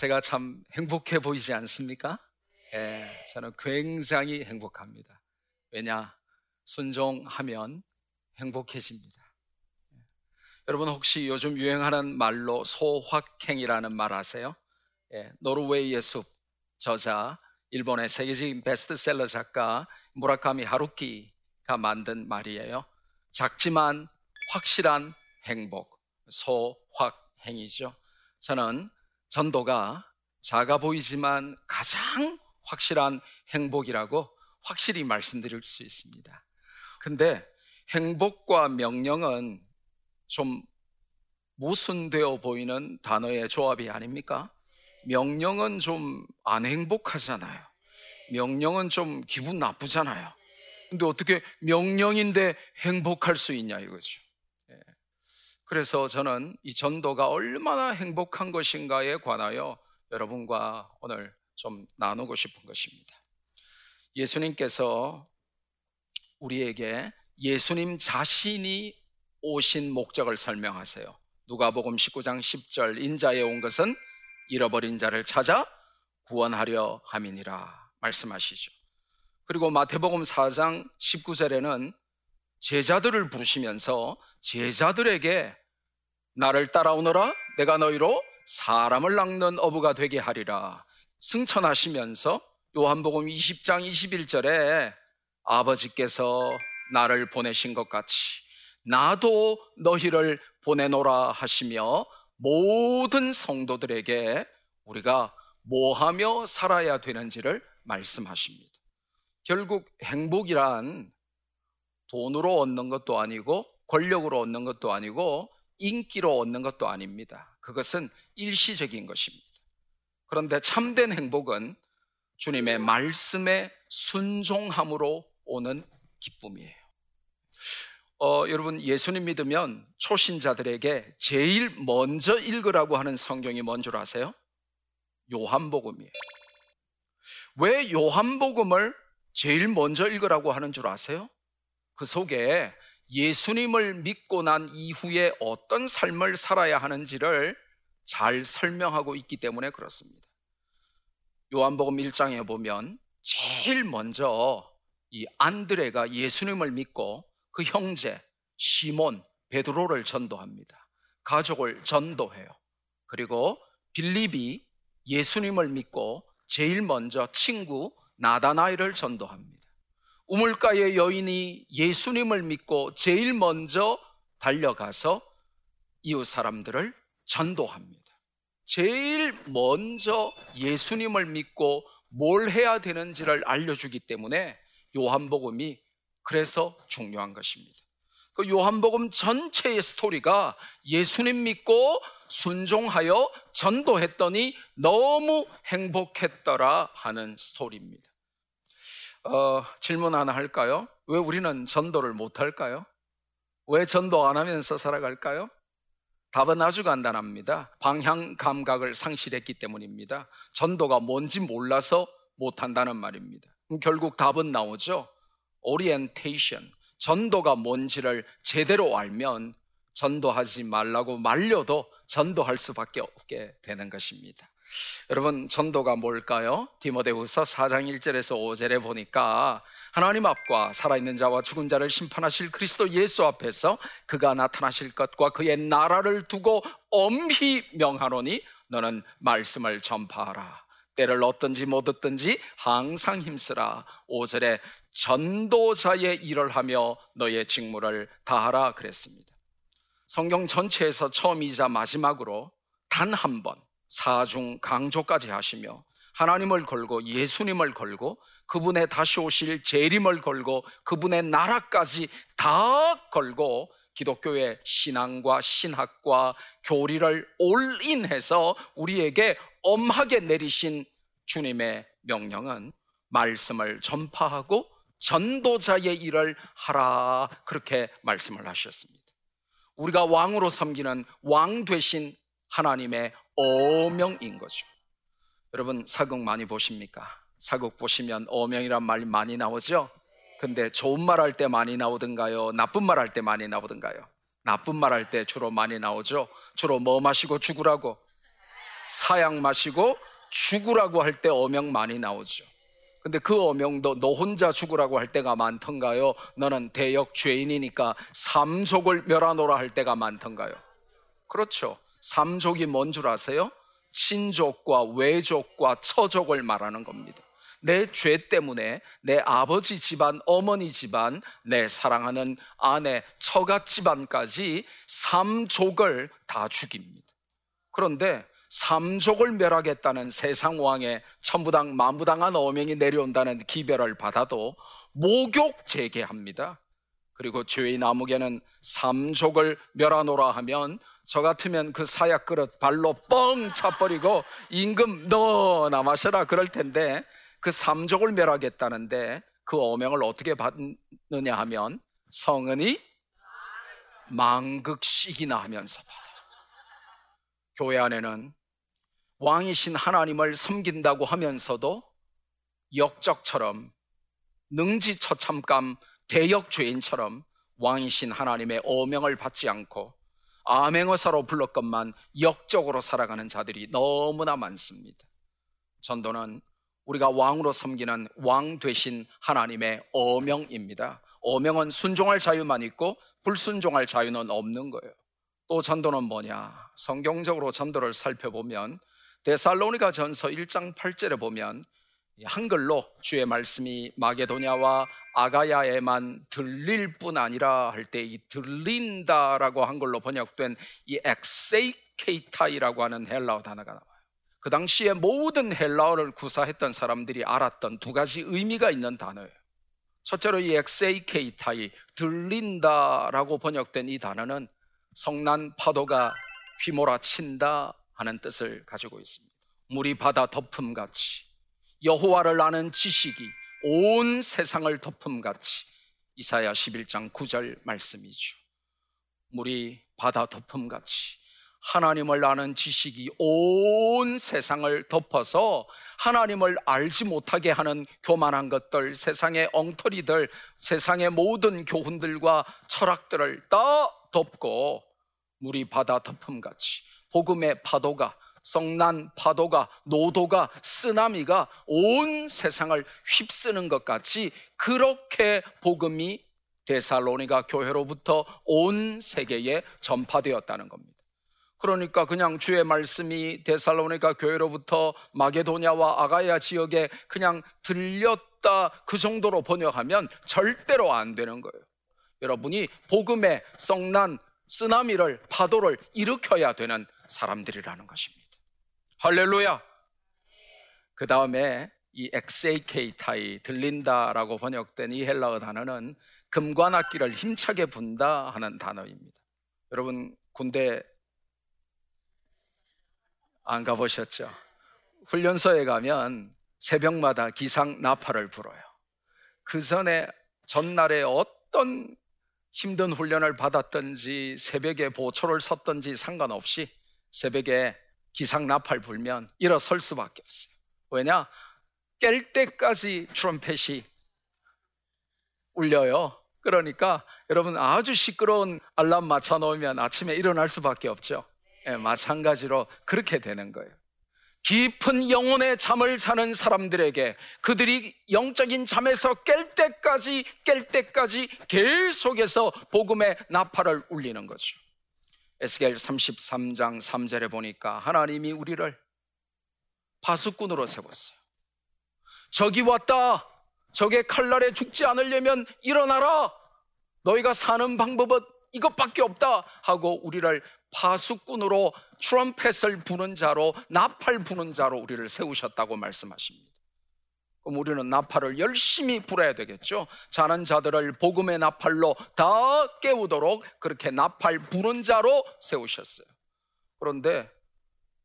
제가 참 행복해 보이지 않습니까? 예, 저는 굉장히 행복합니다. 왜냐? 순종하면 행복해집니다. 예. 여러분 혹시 요즘 유행하는 말로 소확행이라는 말 아세요? 예, 노르웨이의 숲 저자 일본의 세계적인 베스트셀러 작가 무라카미 하루키가 만든 말이에요. 작지만 확실한 행복, 소확행이죠. 저는 전도가 작아 보이지만 가장 확실한 행복이라고 확실히 말씀드릴 수 있습니다. 근데 행복과 명령은 좀 모순되어 보이는 단어의 조합이 아닙니까? 명령은 좀 안 행복하잖아요. 명령은 좀 기분 나쁘잖아요. 근데 어떻게 명령인데 행복할 수 있냐 이거죠. 예. 그래서 저는 이 전도가 얼마나 행복한 것인가에 관하여 여러분과 오늘 좀 나누고 싶은 것입니다. 예수님께서 우리에게 예수님 자신이 오신 목적을 설명하세요. 누가복음 19장 10절 인자에 온 것은 잃어버린 자를 찾아 구원하려 함이니라 말씀하시죠. 그리고 마태복음 4장 19절에는 제자들을 부르시면서 제자들에게 나를 따라오너라 내가 너희로 사람을 낚는 어부가 되게 하리라 승천하시면서 요한복음 20장 21절에 아버지께서 나를 보내신 것 같이 나도 너희를 보내노라 하시며 모든 성도들에게 우리가 뭐 하며 살아야 되는지를 말씀하십니다. 결국 행복이란 돈으로 얻는 것도 아니고 권력으로 얻는 것도 아니고 인기로 얻는 것도 아닙니다. 그것은 일시적인 것입니다. 그런데 참된 행복은 주님의 말씀에 순종함으로 오는 기쁨이에요. 어, 여러분 예수님 믿으면 초신자들에게 제일 먼저 읽으라고 하는 성경이 뭔 줄 아세요? 요한복음이에요. 왜 요한복음을 제일 먼저 읽으라고 하는 줄 아세요? 그 속에 예수님을 믿고 난 이후에 어떤 삶을 살아야 하는지를 잘 설명하고 있기 때문에 그렇습니다. 요한복음 1장에 보면 제일 먼저 이 안드레가 예수님을 믿고 그 형제 시몬 베드로를 전도합니다. 가족을 전도해요. 그리고 빌립이 예수님을 믿고 제일 먼저 친구 나다나이를 전도합니다. 우물가의 여인이 예수님을 믿고 제일 먼저 달려가서 이웃 사람들을 전도합니다. 제일 먼저 예수님을 믿고 뭘 해야 되는지를 알려주기 때문에 요한복음이 그래서 중요한 것입니다. 그 요한복음 전체의 스토리가 예수님 믿고 순종하여 전도했더니 너무 행복했더라 하는 스토리입니다. 어, 질문 하나 할까요? 왜 우리는 전도를 못 할까요? 왜 전도 안 하면서 살아갈까요? 답은 아주 간단합니다. 방향 감각을 상실했기 때문입니다. 전도가 뭔지 몰라서 못한다는 말입니다. 결국 답은 나오죠. 오리엔테이션. 전도가 뭔지를 제대로 알면 전도하지 말라고 말려도 전도할 수밖에 없게 되는 것입니다. 여러분 전도가 뭘까요? 디모데후서 4장 1절에서 5절에 보니까 하나님 앞과 살아있는 자와 죽은 자를 심판하실 그리스도 예수 앞에서 그가 나타나실 것과 그의 나라를 두고 엄히 명하노니 너는 말씀을 전파하라 때를 얻든지 못 얻든지 항상 힘쓰라 5절에 전도자의 일을 하며 너의 직무를 다하라 그랬습니다 성경 전체에서 처음이자 마지막으로 단 한 번 사중 강조까지 하시며 하나님을 걸고 예수님을 걸고 그분의 다시 오실 재림을 걸고 그분의 나라까지 다 걸고 기독교의 신앙과 신학과 교리를 올인해서 우리에게 엄하게 내리신 주님의 명령은 말씀을 전파하고 전도자의 일을 하라 그렇게 말씀을 하셨습니다. 우리가 왕으로 섬기는 왕 되신 하나님의 어명인 거죠. 여러분 사극 많이 보십니까? 사극 보시면 어명이란 말 많이 나오죠? 근데 좋은 말 할 때 많이 나오던가요? 나쁜 말 할 때 많이 나오던가요? 나쁜 말 할 때 주로 많이 나오죠? 주로 뭐 마시고 죽으라고? 사약 마시고 죽으라고 할 때 어명 많이 나오죠. 근데 그 어명도 너 혼자 죽으라고 할 때가 많던가요? 너는 대역 죄인이니까 삼족을 멸하노라 할 때가 많던가요? 그렇죠. 삼족이 뭔 줄 아세요? 친족과 외족과 처족을 말하는 겁니다. 내 죄 때문에 내 아버지 집안, 어머니 집안, 내 사랑하는 아내, 처가 집안까지 삼족을 다 죽입니다. 그런데 삼족을 멸하겠다는 세상 왕의 천부당 만부당한 어명이 내려온다는 기별을 받아도 목욕 재개합니다. 그리고 죄인 아무개는 삼족을 멸하노라 하면 저 같으면 그 사약 그릇 발로 뻥 차버리고 임금 너나 마셔라 그럴 텐데 그 삼족을 멸하겠다는데 그 어명을 어떻게 받느냐 하면 성은이 망극씩이나 하면서 받아. 교회 안에는 왕이신 하나님을 섬긴다고 하면서도 역적처럼 능지처참감 대역죄인처럼 왕이신 하나님의 어명을 받지 않고 암행어사로 불렀건만 역적으로 살아가는 자들이 너무나 많습니다. 전도는 우리가 왕으로 섬기는 왕 되신 하나님의 어명입니다. 어명은 순종할 자유만 있고 불순종할 자유는 없는 거예요. 또 전도는 뭐냐? 성경적으로 전도를 살펴보면 데살로니가 전서 1장 8절에 보면 한글로 주의 말씀이 마게도냐와 아가야에만 들릴 뿐 아니라 할 때 이 들린다라고 한글로 번역된 이 ἐξήχηται라고 하는 헬라어 단어가 나와요. 그 당시에 모든 헬라어를 구사했던 사람들이 알았던 두 가지 의미가 있는 단어예요. 첫째로 이 엑세이케이타이 들린다라고 번역된 이 단어는 성난 파도가 휘몰아친다 하는 뜻을 가지고 있습니다. 물이 바다 덮음같이 여호와를 아는 지식이 온 세상을 덮음같이 이사야 11장 9절 말씀이죠. 물이 바다 덮음같이 하나님을 아는 지식이 온 세상을 덮어서 하나님을 알지 못하게 하는 교만한 것들, 세상의 엉터리들, 세상의 모든 교훈들과 철학들을 다 덮고 물이 바다 덮음같이 복음의 파도가 성난 파도가 노도가 쓰나미가 온 세상을 휩쓰는 것 같이 그렇게 복음이 데살로니가 교회로부터 온 세계에 전파되었다는 겁니다. 그러니까 그냥 주의 말씀이 데살로니가 교회로부터 마게도냐와 아가야 지역에 그냥 들렸다 그 정도로 번역하면 절대로 안 되는 거예요. 여러분이 복음의 성난 쓰나미를 파도를 일으켜야 되는 사람들이라는 것입니다. 할렐루야. 그 다음에 이 엑세이케이 타이 들린다라고 번역된 이 헬라어 단어는 금관 악기를 힘차게 분다 하는 단어입니다. 여러분 군대 안 가보셨죠? 훈련소에 가면 새벽마다 기상 나팔을 불어요. 그 전에 전날에 어떤 힘든 훈련을 받았든지 새벽에 보초를 섰든지 상관없이 새벽에 기상 나팔 불면 일어설 수밖에 없어요. 왜냐? 깰 때까지 트럼펫이 울려요. 그러니까 여러분 아주 시끄러운 알람 맞춰 놓으면 아침에 일어날 수밖에 없죠. 네, 마찬가지로 그렇게 되는 거예요. 깊은 영혼의 잠을 자는 사람들에게 그들이 영적인 잠에서 깰 때까지 깰 때까지 계속해서 복음의 나팔을 울리는 거죠. 에스겔 33장 3절에 보니까 하나님이 우리를 파수꾼으로 세웠어요. 적이 왔다. 적의 칼날에 죽지 않으려면 일어나라. 너희가 사는 방법은 이것밖에 없다 하고 우리를 파수꾼으로 트럼펫을 부는 자로 나팔 부는 자로 우리를 세우셨다고 말씀하십니다. 그럼 우리는 나팔을 열심히 불어야 되겠죠. 자는 자들을 복음의 나팔로 다 깨우도록 그렇게 나팔 부는 자로 세우셨어요. 그런데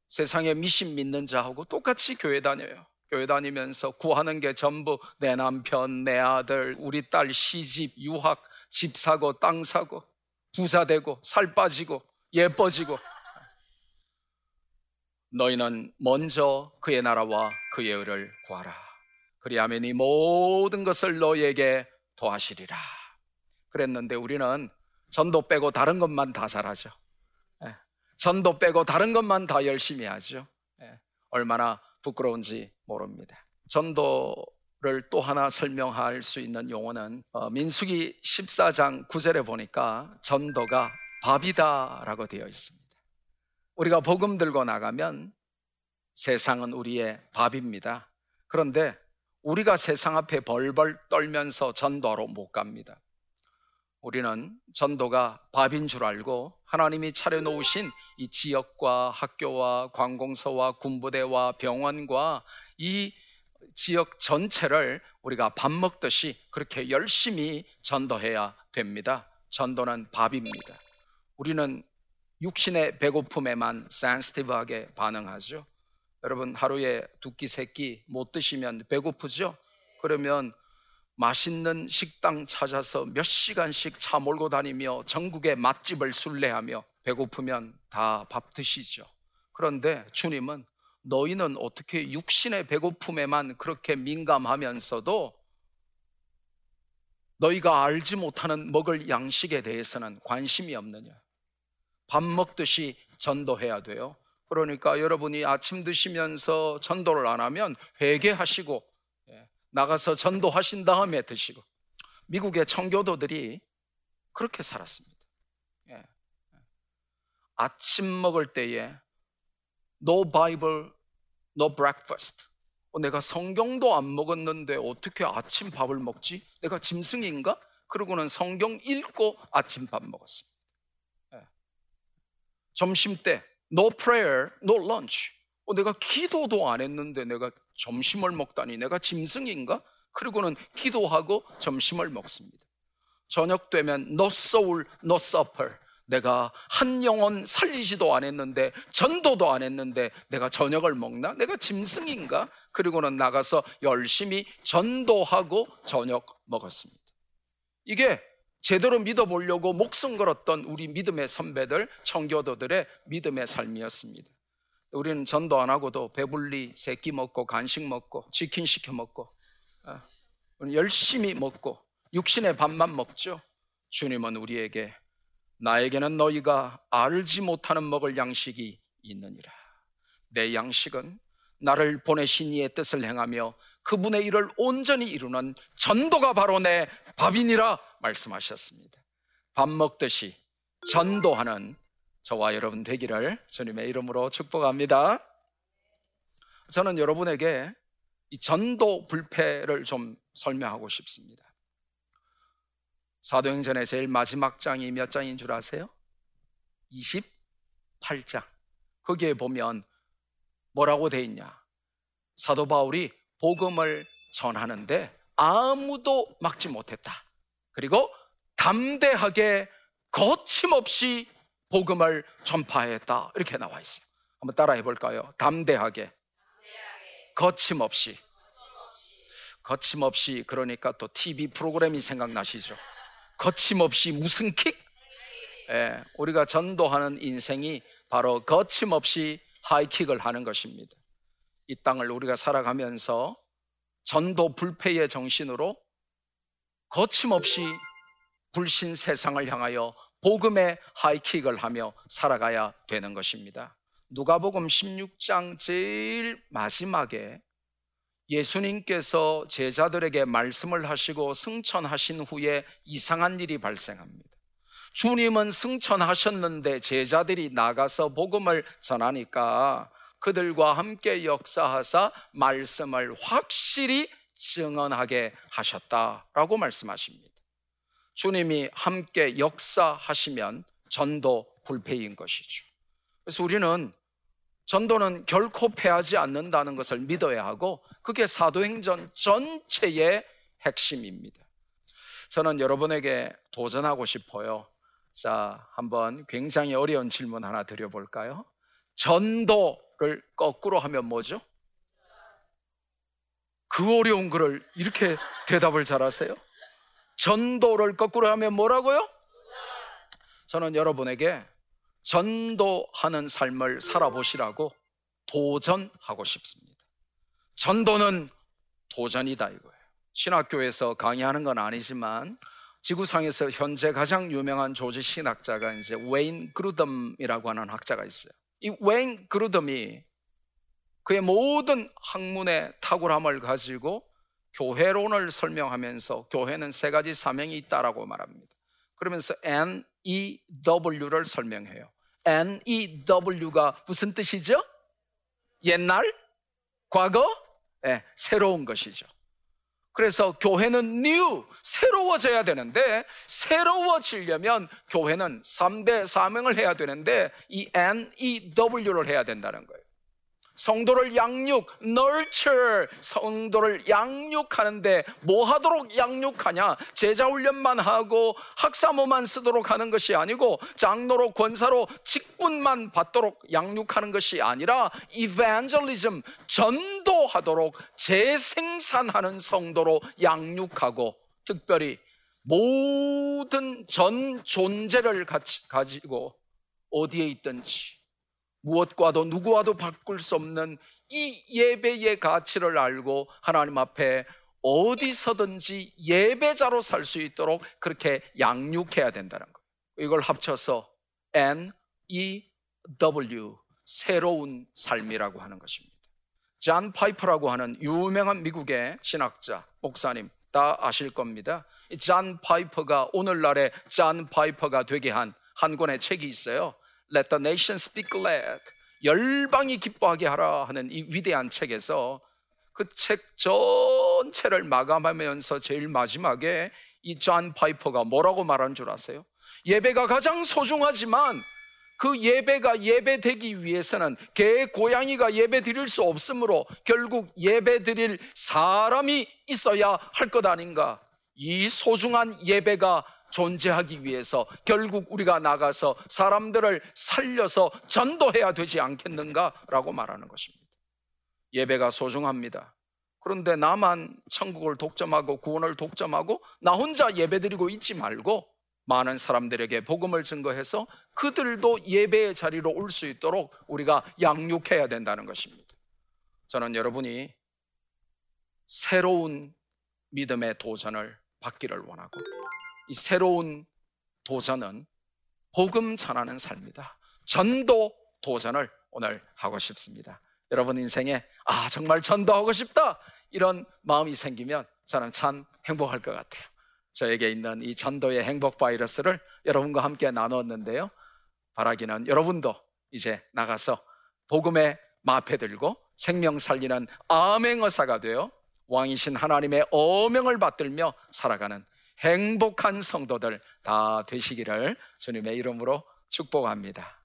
세상에 미신 믿는 자하고 똑같이 교회 다녀요. 교회 다니면서 구하는 게 전부 내 남편, 내 아들, 우리 딸 시집, 유학, 집 사고, 땅 사고, 부자 되고, 살 빠지고, 예뻐지고. 너희는 먼저 그의 나라와 그의 의를 구하라. 그리하면 이 모든 것을 너희에게 도하시리라. 그랬는데 우리는 전도 빼고 다른 것만 다 잘하죠. 예. 전도 빼고 다른 것만 다 열심히 하죠. 얼마나 부끄러운지 모릅니다. 전도를 또 하나 설명할 수 있는 용어는 어, 민수기 14장 9절에 보니까 전도가 밥이다라고 되어 있습니다. 우리가 복음 들고 나가면 세상은 우리의 밥입니다. 그런데 우리가 세상 앞에 벌벌 떨면서 전도로 못 갑니다. 우리는 전도가 밥인 줄 알고 하나님이 차려놓으신 이 지역과 학교와 관공서와 군부대와 병원과 이 지역 전체를 우리가 밥 먹듯이 그렇게 열심히 전도해야 됩니다. 전도는 밥입니다. 우리는 육신의 배고픔에만 센스티브하게 반응하죠. 여러분 하루에 두 끼, 세 끼 못 드시면 배고프죠? 그러면 맛있는 식당 찾아서 몇 시간씩 차 몰고 다니며 전국의 맛집을 순례하며 배고프면 다 밥 드시죠. 그런데 주님은 너희는 어떻게 육신의 배고픔에만 그렇게 민감하면서도 너희가 알지 못하는 먹을 양식에 대해서는 관심이 없느냐? 밥 먹듯이 전도해야 돼요. 그러니까 여러분이 아침 드시면서 전도를 안 하면 회개하시고 예, 나가서 전도하신 다음에 드시고 미국의 청교도들이 그렇게 살았습니다. 예. 아침 먹을 때에 no Bible, no breakfast. 어, 내가 성경도 안 먹었는데 어떻게 아침 밥을 먹지? 내가 짐승인가? 그러고는 성경 읽고 아침 밥 먹었습니다. 예. 점심 때 no prayer, no lunch. 어, 내가 기도도 안 했는데 내가 점심을 먹다니 내가 짐승인가? 그리고는 기도하고 점심을 먹습니다. 저녁 되면 no soul, no supper. 내가 한 영혼 살리지도 안 했는데 전도도 안 했는데 내가 저녁을 먹나? 내가 짐승인가? 그리고는 나가서 열심히 전도하고 저녁 먹었습니다. 이게 제대로 믿어보려고 목숨 걸었던 우리 믿음의 선배들, 청교도들의 믿음의 삶이었습니다. 우리는 전도 안 하고도 배불리 새끼 먹고 간식 먹고 치킨 시켜 먹고 어, 열심히 먹고 육신의 밥만 먹죠. 주님은 우리에게 나에게는 너희가 알지 못하는 먹을 양식이 있느니라. 내 양식은 나를 보내신 이의 뜻을 행하며 그분의 일을 온전히 이루는 전도가 바로 내 밥이니라 말씀하셨습니다. 밥 먹듯이 전도하는 저와 여러분 되기를 주님의 이름으로 축복합니다. 저는 여러분에게 이 전도 불패를 좀 설명하고 싶습니다. 사도행전의 제일 마지막 장이 몇 장인 줄 아세요? 28장. 거기에 보면 뭐라고 돼 있냐? 사도 바울이 복음을 전하는데 아무도 막지 못했다. 그리고 담대하게 거침없이 복음을 전파했다. 이렇게 나와 있어요. 한번 따라해 볼까요? 담대하게. 거침없이. 거침없이 그러니까 또 TV 프로그램이 생각나시죠? 거침없이 무슨 킥? 예, 우리가 전도하는 인생이 바로 거침없이 하이킥을 하는 것입니다. 이 땅을 우리가 살아가면서 전도 불패의 정신으로 거침없이 불신 세상을 향하여 복음의 하이킥을 하며 살아가야 되는 것입니다. 누가복음 16장 제일 마지막에 예수님께서 제자들에게 말씀을 하시고 승천하신 후에 이상한 일이 발생합니다. 주님은 승천하셨는데 제자들이 나가서 복음을 전하니까 그들과 함께 역사하사 말씀을 확실히 증언하게 하셨다라고 말씀하십니다. 주님이 함께 역사하시면 전도 불패인 것이죠. 그래서 우리는 전도는 결코 패하지 않는다는 것을 믿어야 하고 그게 사도행전 전체의 핵심입니다. 저는 여러분에게 도전하고 싶어요. 자, 한번 굉장히 어려운 질문 하나 드려볼까요? 전도를 거꾸로 하면 뭐죠? 그 어려운 글을 이렇게 대답을 잘하세요? 전도를 거꾸로 하면 뭐라고요? 저는 여러분에게 전도하는 삶을 살아보시라고 도전하고 싶습니다. 전도는 도전이다 이거예요. 신학교에서 강의하는 건 아니지만 지구상에서 현재 가장 유명한 조지 신학자가 이제 웨인 그루덤이라고 하는 학자가 있어요. 이 웨인 그루덤이 그의 모든 학문의 탁월함을 가지고 교회론을 설명하면서 교회는 세 가지 사명이 있다라고 말합니다. 그러면서 NEW를 설명해요. NEW가 무슨 뜻이죠? 옛날? 과거? 네, 새로운 것이죠. 그래서 교회는 new, 새로워져야 되는데, 새로워지려면 교회는 3대 사명을 해야 되는데, 이 NEW를 해야 된다는 거예요. 성도를 양육, nurture, 성도를 양육하는데 뭐 하도록 양육하냐? 제자 훈련만 하고 학사모만 쓰도록 하는 것이 아니고 장로로 권사로 직분만 받도록 양육하는 것이 아니라 evangelism, 전도하도록 재생산하는 성도로 양육하고 특별히 모든 전 존재를 가지고 어디에 있든지 무엇과도 누구와도 바꿀 수 없는 이 예배의 가치를 알고 하나님 앞에 어디서든지 예배자로 살 수 있도록 그렇게 양육해야 된다는 거예요. 이걸 합쳐서 N, E, W, 새로운 삶이라고 하는 것입니다. 잔 파이퍼라고 하는 유명한 미국의 신학자, 목사님 다 아실 겁니다. 잔 파이퍼가 오늘날의 잔 파이퍼가 되게 한 한 권의 책이 있어요. Let the nations be glad. 열방이 기뻐하게 하라 하는 이 위대한 책에서 그 책 전체를 마감하면서 제일 마지막에 이 존 파이퍼가 뭐라고 말하는 줄 아세요? 예배가 가장 소중하지만 그 예배가 예배되기 위해서는 개 고양이가 예배 드릴 수 없으므로 결국 예배 드릴 사람이 있어야 할 것 아닌가? 이 소중한 예배가 존재하기 위해서 결국 우리가 나가서 사람들을 살려서 전도해야 되지 않겠는가라고 말하는 것입니다. 예배가 소중합니다. 그런데 나만 천국을 독점하고 구원을 독점하고 나 혼자 예배드리고 있지 말고 많은 사람들에게 복음을 증거해서 그들도 예배의 자리로 올 수 있도록 우리가 양육해야 된다는 것입니다. 저는 여러분이 새로운 믿음의 도전을 받기를 원하고 이 새로운 도전은 복음 전하는 삶이다. 전도 도전을 오늘 하고 싶습니다. 여러분 인생에 아 정말 전도하고 싶다 이런 마음이 생기면 저는 참 행복할 것 같아요. 저에게 있는 이 전도의 행복 바이러스를 여러분과 함께 나눴는데요. 바라기는 여러분도 이제 나가서 복음의 마패 들고 생명 살리는 암행어사가 되어 왕이신 하나님의 어명을 받들며 살아가는 행복한 성도들 다 되시기를 주님의 이름으로 축복합니다.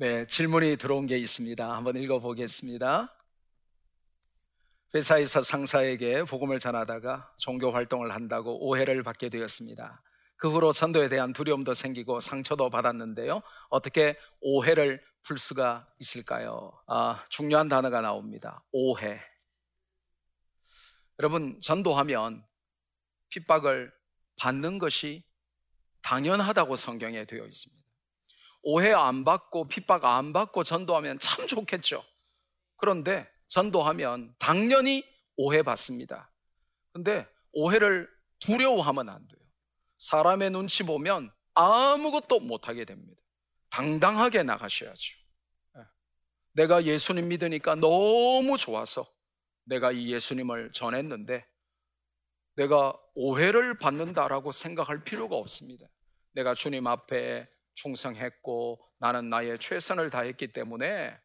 네, 질문이 들어온 게 있습니다. 한번 읽어보겠습니다. 회사에서 상사에게 복음을 전하다가 종교 활동을 한다고 오해를 받게 되었습니다. 그 후로 전도에 대한 두려움도 생기고 상처도 받았는데요. 어떻게 오해를 풀 수가 있을까요? 아, 중요한 단어가 나옵니다. 오해. 여러분, 전도하면 핍박을 받는 것이 당연하다고 성경에 되어 있습니다. 오해 안 받고 핍박 안 받고 전도하면 참 좋겠죠. 그런데 전도하면 당연히 오해받습니다. 근데 오해를 두려워하면 안 돼요. 사람의 눈치 보면 아무것도 못하게 됩니다. 당당하게 나가셔야죠. 예. 내가 예수님 믿으니까 너무 좋아서 내가 이 예수님을 전했는데 내가 오해를 받는다라고 생각할 필요가 없습니다. 내가 주님 앞에 충성했고 나는 나의 최선을 다했기 때문에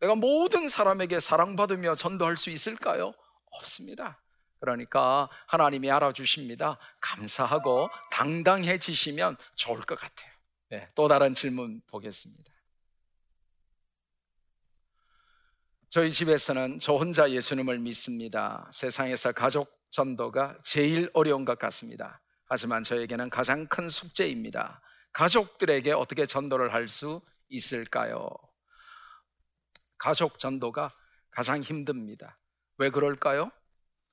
내가 모든 사람에게 사랑받으며 전도할 수 있을까요? 없습니다. 그러니까 하나님이 알아주십니다. 감사하고 당당해지시면 좋을 것 같아요. 네, 또 다른 질문 보겠습니다. 저희 집에서는 저 혼자 예수님을 믿습니다. 세상에서 가족 전도가 제일 어려운 것 같습니다. 하지만 저에게는 가장 큰 숙제입니다. 가족들에게 어떻게 전도를 할 수 있을까요? 가족 전도가 가장 힘듭니다. 왜 그럴까요?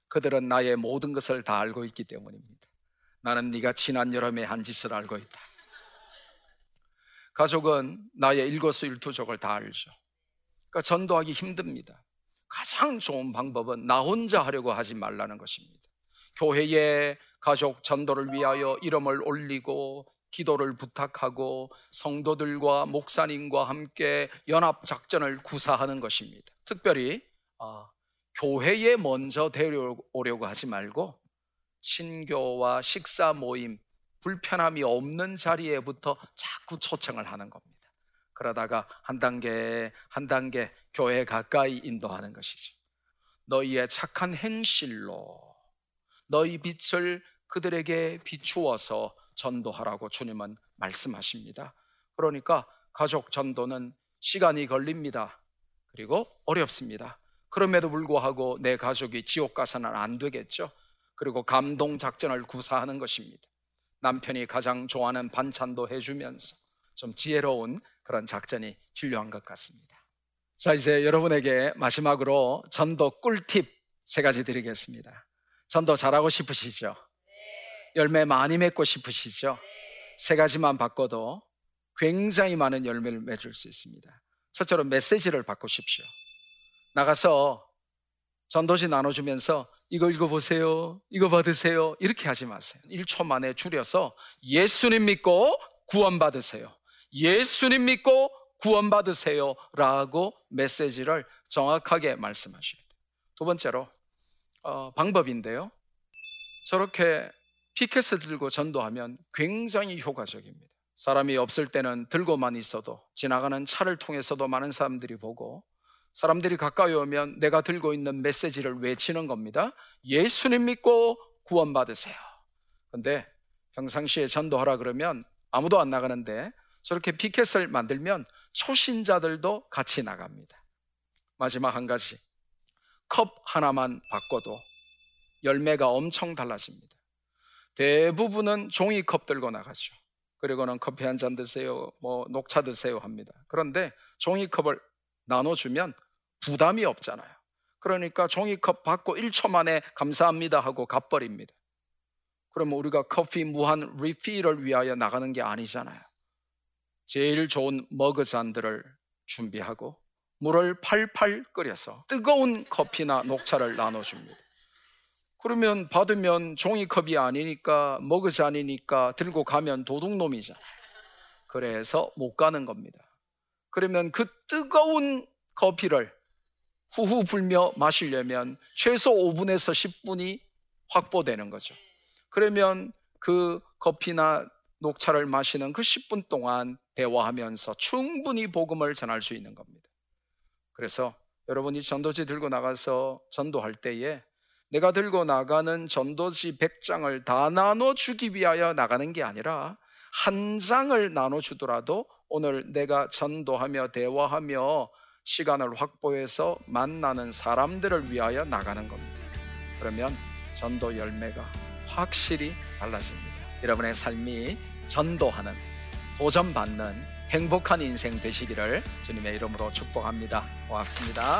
그들은 나의 모든 것을 다 알고 있기 때문입니다. 나는 네가 지난 여름에 한 짓을 알고 있다. 가족은 나의 일거수일투족을 다 알죠. 그러니까 전도하기 힘듭니다. 가장 좋은 방법은 나 혼자 하려고 하지 말라는 것입니다. 교회에 가족 전도를 위하여 이름을 올리고 기도를 부탁하고 성도들과 목사님과 함께 연합 작전을 구사하는 것입니다. 특별히 아, 교회에 먼저 데려오려고 하지 말고 신교와 식사 모임 불편함이 없는 자리에부터 자꾸 초청을 하는 겁니다. 그러다가 한 단계 한 단계 교회 가까이 인도하는 것이죠. 너희의 착한 행실로 너희 빛을 그들에게 비추어서 전도하라고 주님은 말씀하십니다. 그러니까 가족 전도는 시간이 걸립니다. 그리고 어렵습니다. 그럼에도 불구하고 내 가족이 지옥 가서는 안 되겠죠. 그리고 감동 작전을 구사하는 것입니다. 남편이 가장 좋아하는 반찬도 해주면서 좀 지혜로운 그런 작전이 필요한 것 같습니다. 자, 이제 여러분에게 마지막으로 전도 꿀팁 세 가지 드리겠습니다. 전도 잘하고 싶으시죠? 열매 많이 맺고 싶으시죠? 세 가지만 바꿔도 굉장히 많은 열매를 맺을 수 있습니다. 첫째로 메시지를 바꾸십시오. 나가서 전도지 나눠주면서 이거 읽어보세요. 이거 받으세요. 이렇게 하지 마세요. 1초 만에 줄여서 예수님 믿고 구원받으세요. 예수님 믿고 구원받으세요. 라고 메시지를 정확하게 말씀하셔야 돼요. 두 번째로, 어, 방법인데요. 저렇게 피켓을 들고 전도하면 굉장히 효과적입니다. 사람이 없을 때는 들고만 있어도 지나가는 차를 통해서도 많은 사람들이 보고 사람들이 가까이 오면 내가 들고 있는 메시지를 외치는 겁니다. 예수님 믿고 구원받으세요. 근데 평상시에 전도하라 그러면 아무도 안 나가는데 저렇게 피켓을 만들면 초신자들도 같이 나갑니다. 마지막 한 가지. 컵 하나만 바꿔도 열매가 엄청 달라집니다. 대부분은 종이컵 들고 나가죠. 그리고는 커피 한 잔 드세요, 뭐 녹차 드세요 합니다. 그런데 종이컵을 나눠주면 부담이 없잖아요. 그러니까 종이컵 받고 1초 만에 감사합니다 하고 갚버립니다. 그러면 우리가 커피 무한 리필을 위하여 나가는 게 아니잖아요. 제일 좋은 머그 잔들을 준비하고 물을 팔팔 끓여서 뜨거운 커피나 녹차를 나눠줍니다. 그러면 받으면 종이컵이 아니니까 머그 잔이니까 들고 가면 도둑놈이잖아요. 그래서 못 가는 겁니다. 그러면 그 뜨거운 커피를 후후 불며 마시려면 최소 5분에서 10분이 확보되는 거죠. 그러면 그 커피나 녹차를 마시는 그 10분 동안 대화하면서 충분히 복음을 전할 수 있는 겁니다. 그래서 여러분이 전도지 들고 나가서 전도할 때에 내가 들고 나가는 전도지 100장을 다 나눠 주기 위하여 나가는 게 아니라 한 장을 나눠 주더라도 오늘 내가 전도하며 대화하며 시간을 확보해서 만나는 사람들을 위하여 나가는 겁니다. 그러면 전도 열매가 확실히 달라집니다. 여러분의 삶이 전도하는, 도전받는 행복한 인생 되시기를 주님의 이름으로 축복합니다. 고맙습니다.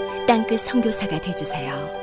땅끝 성교사가 되주세요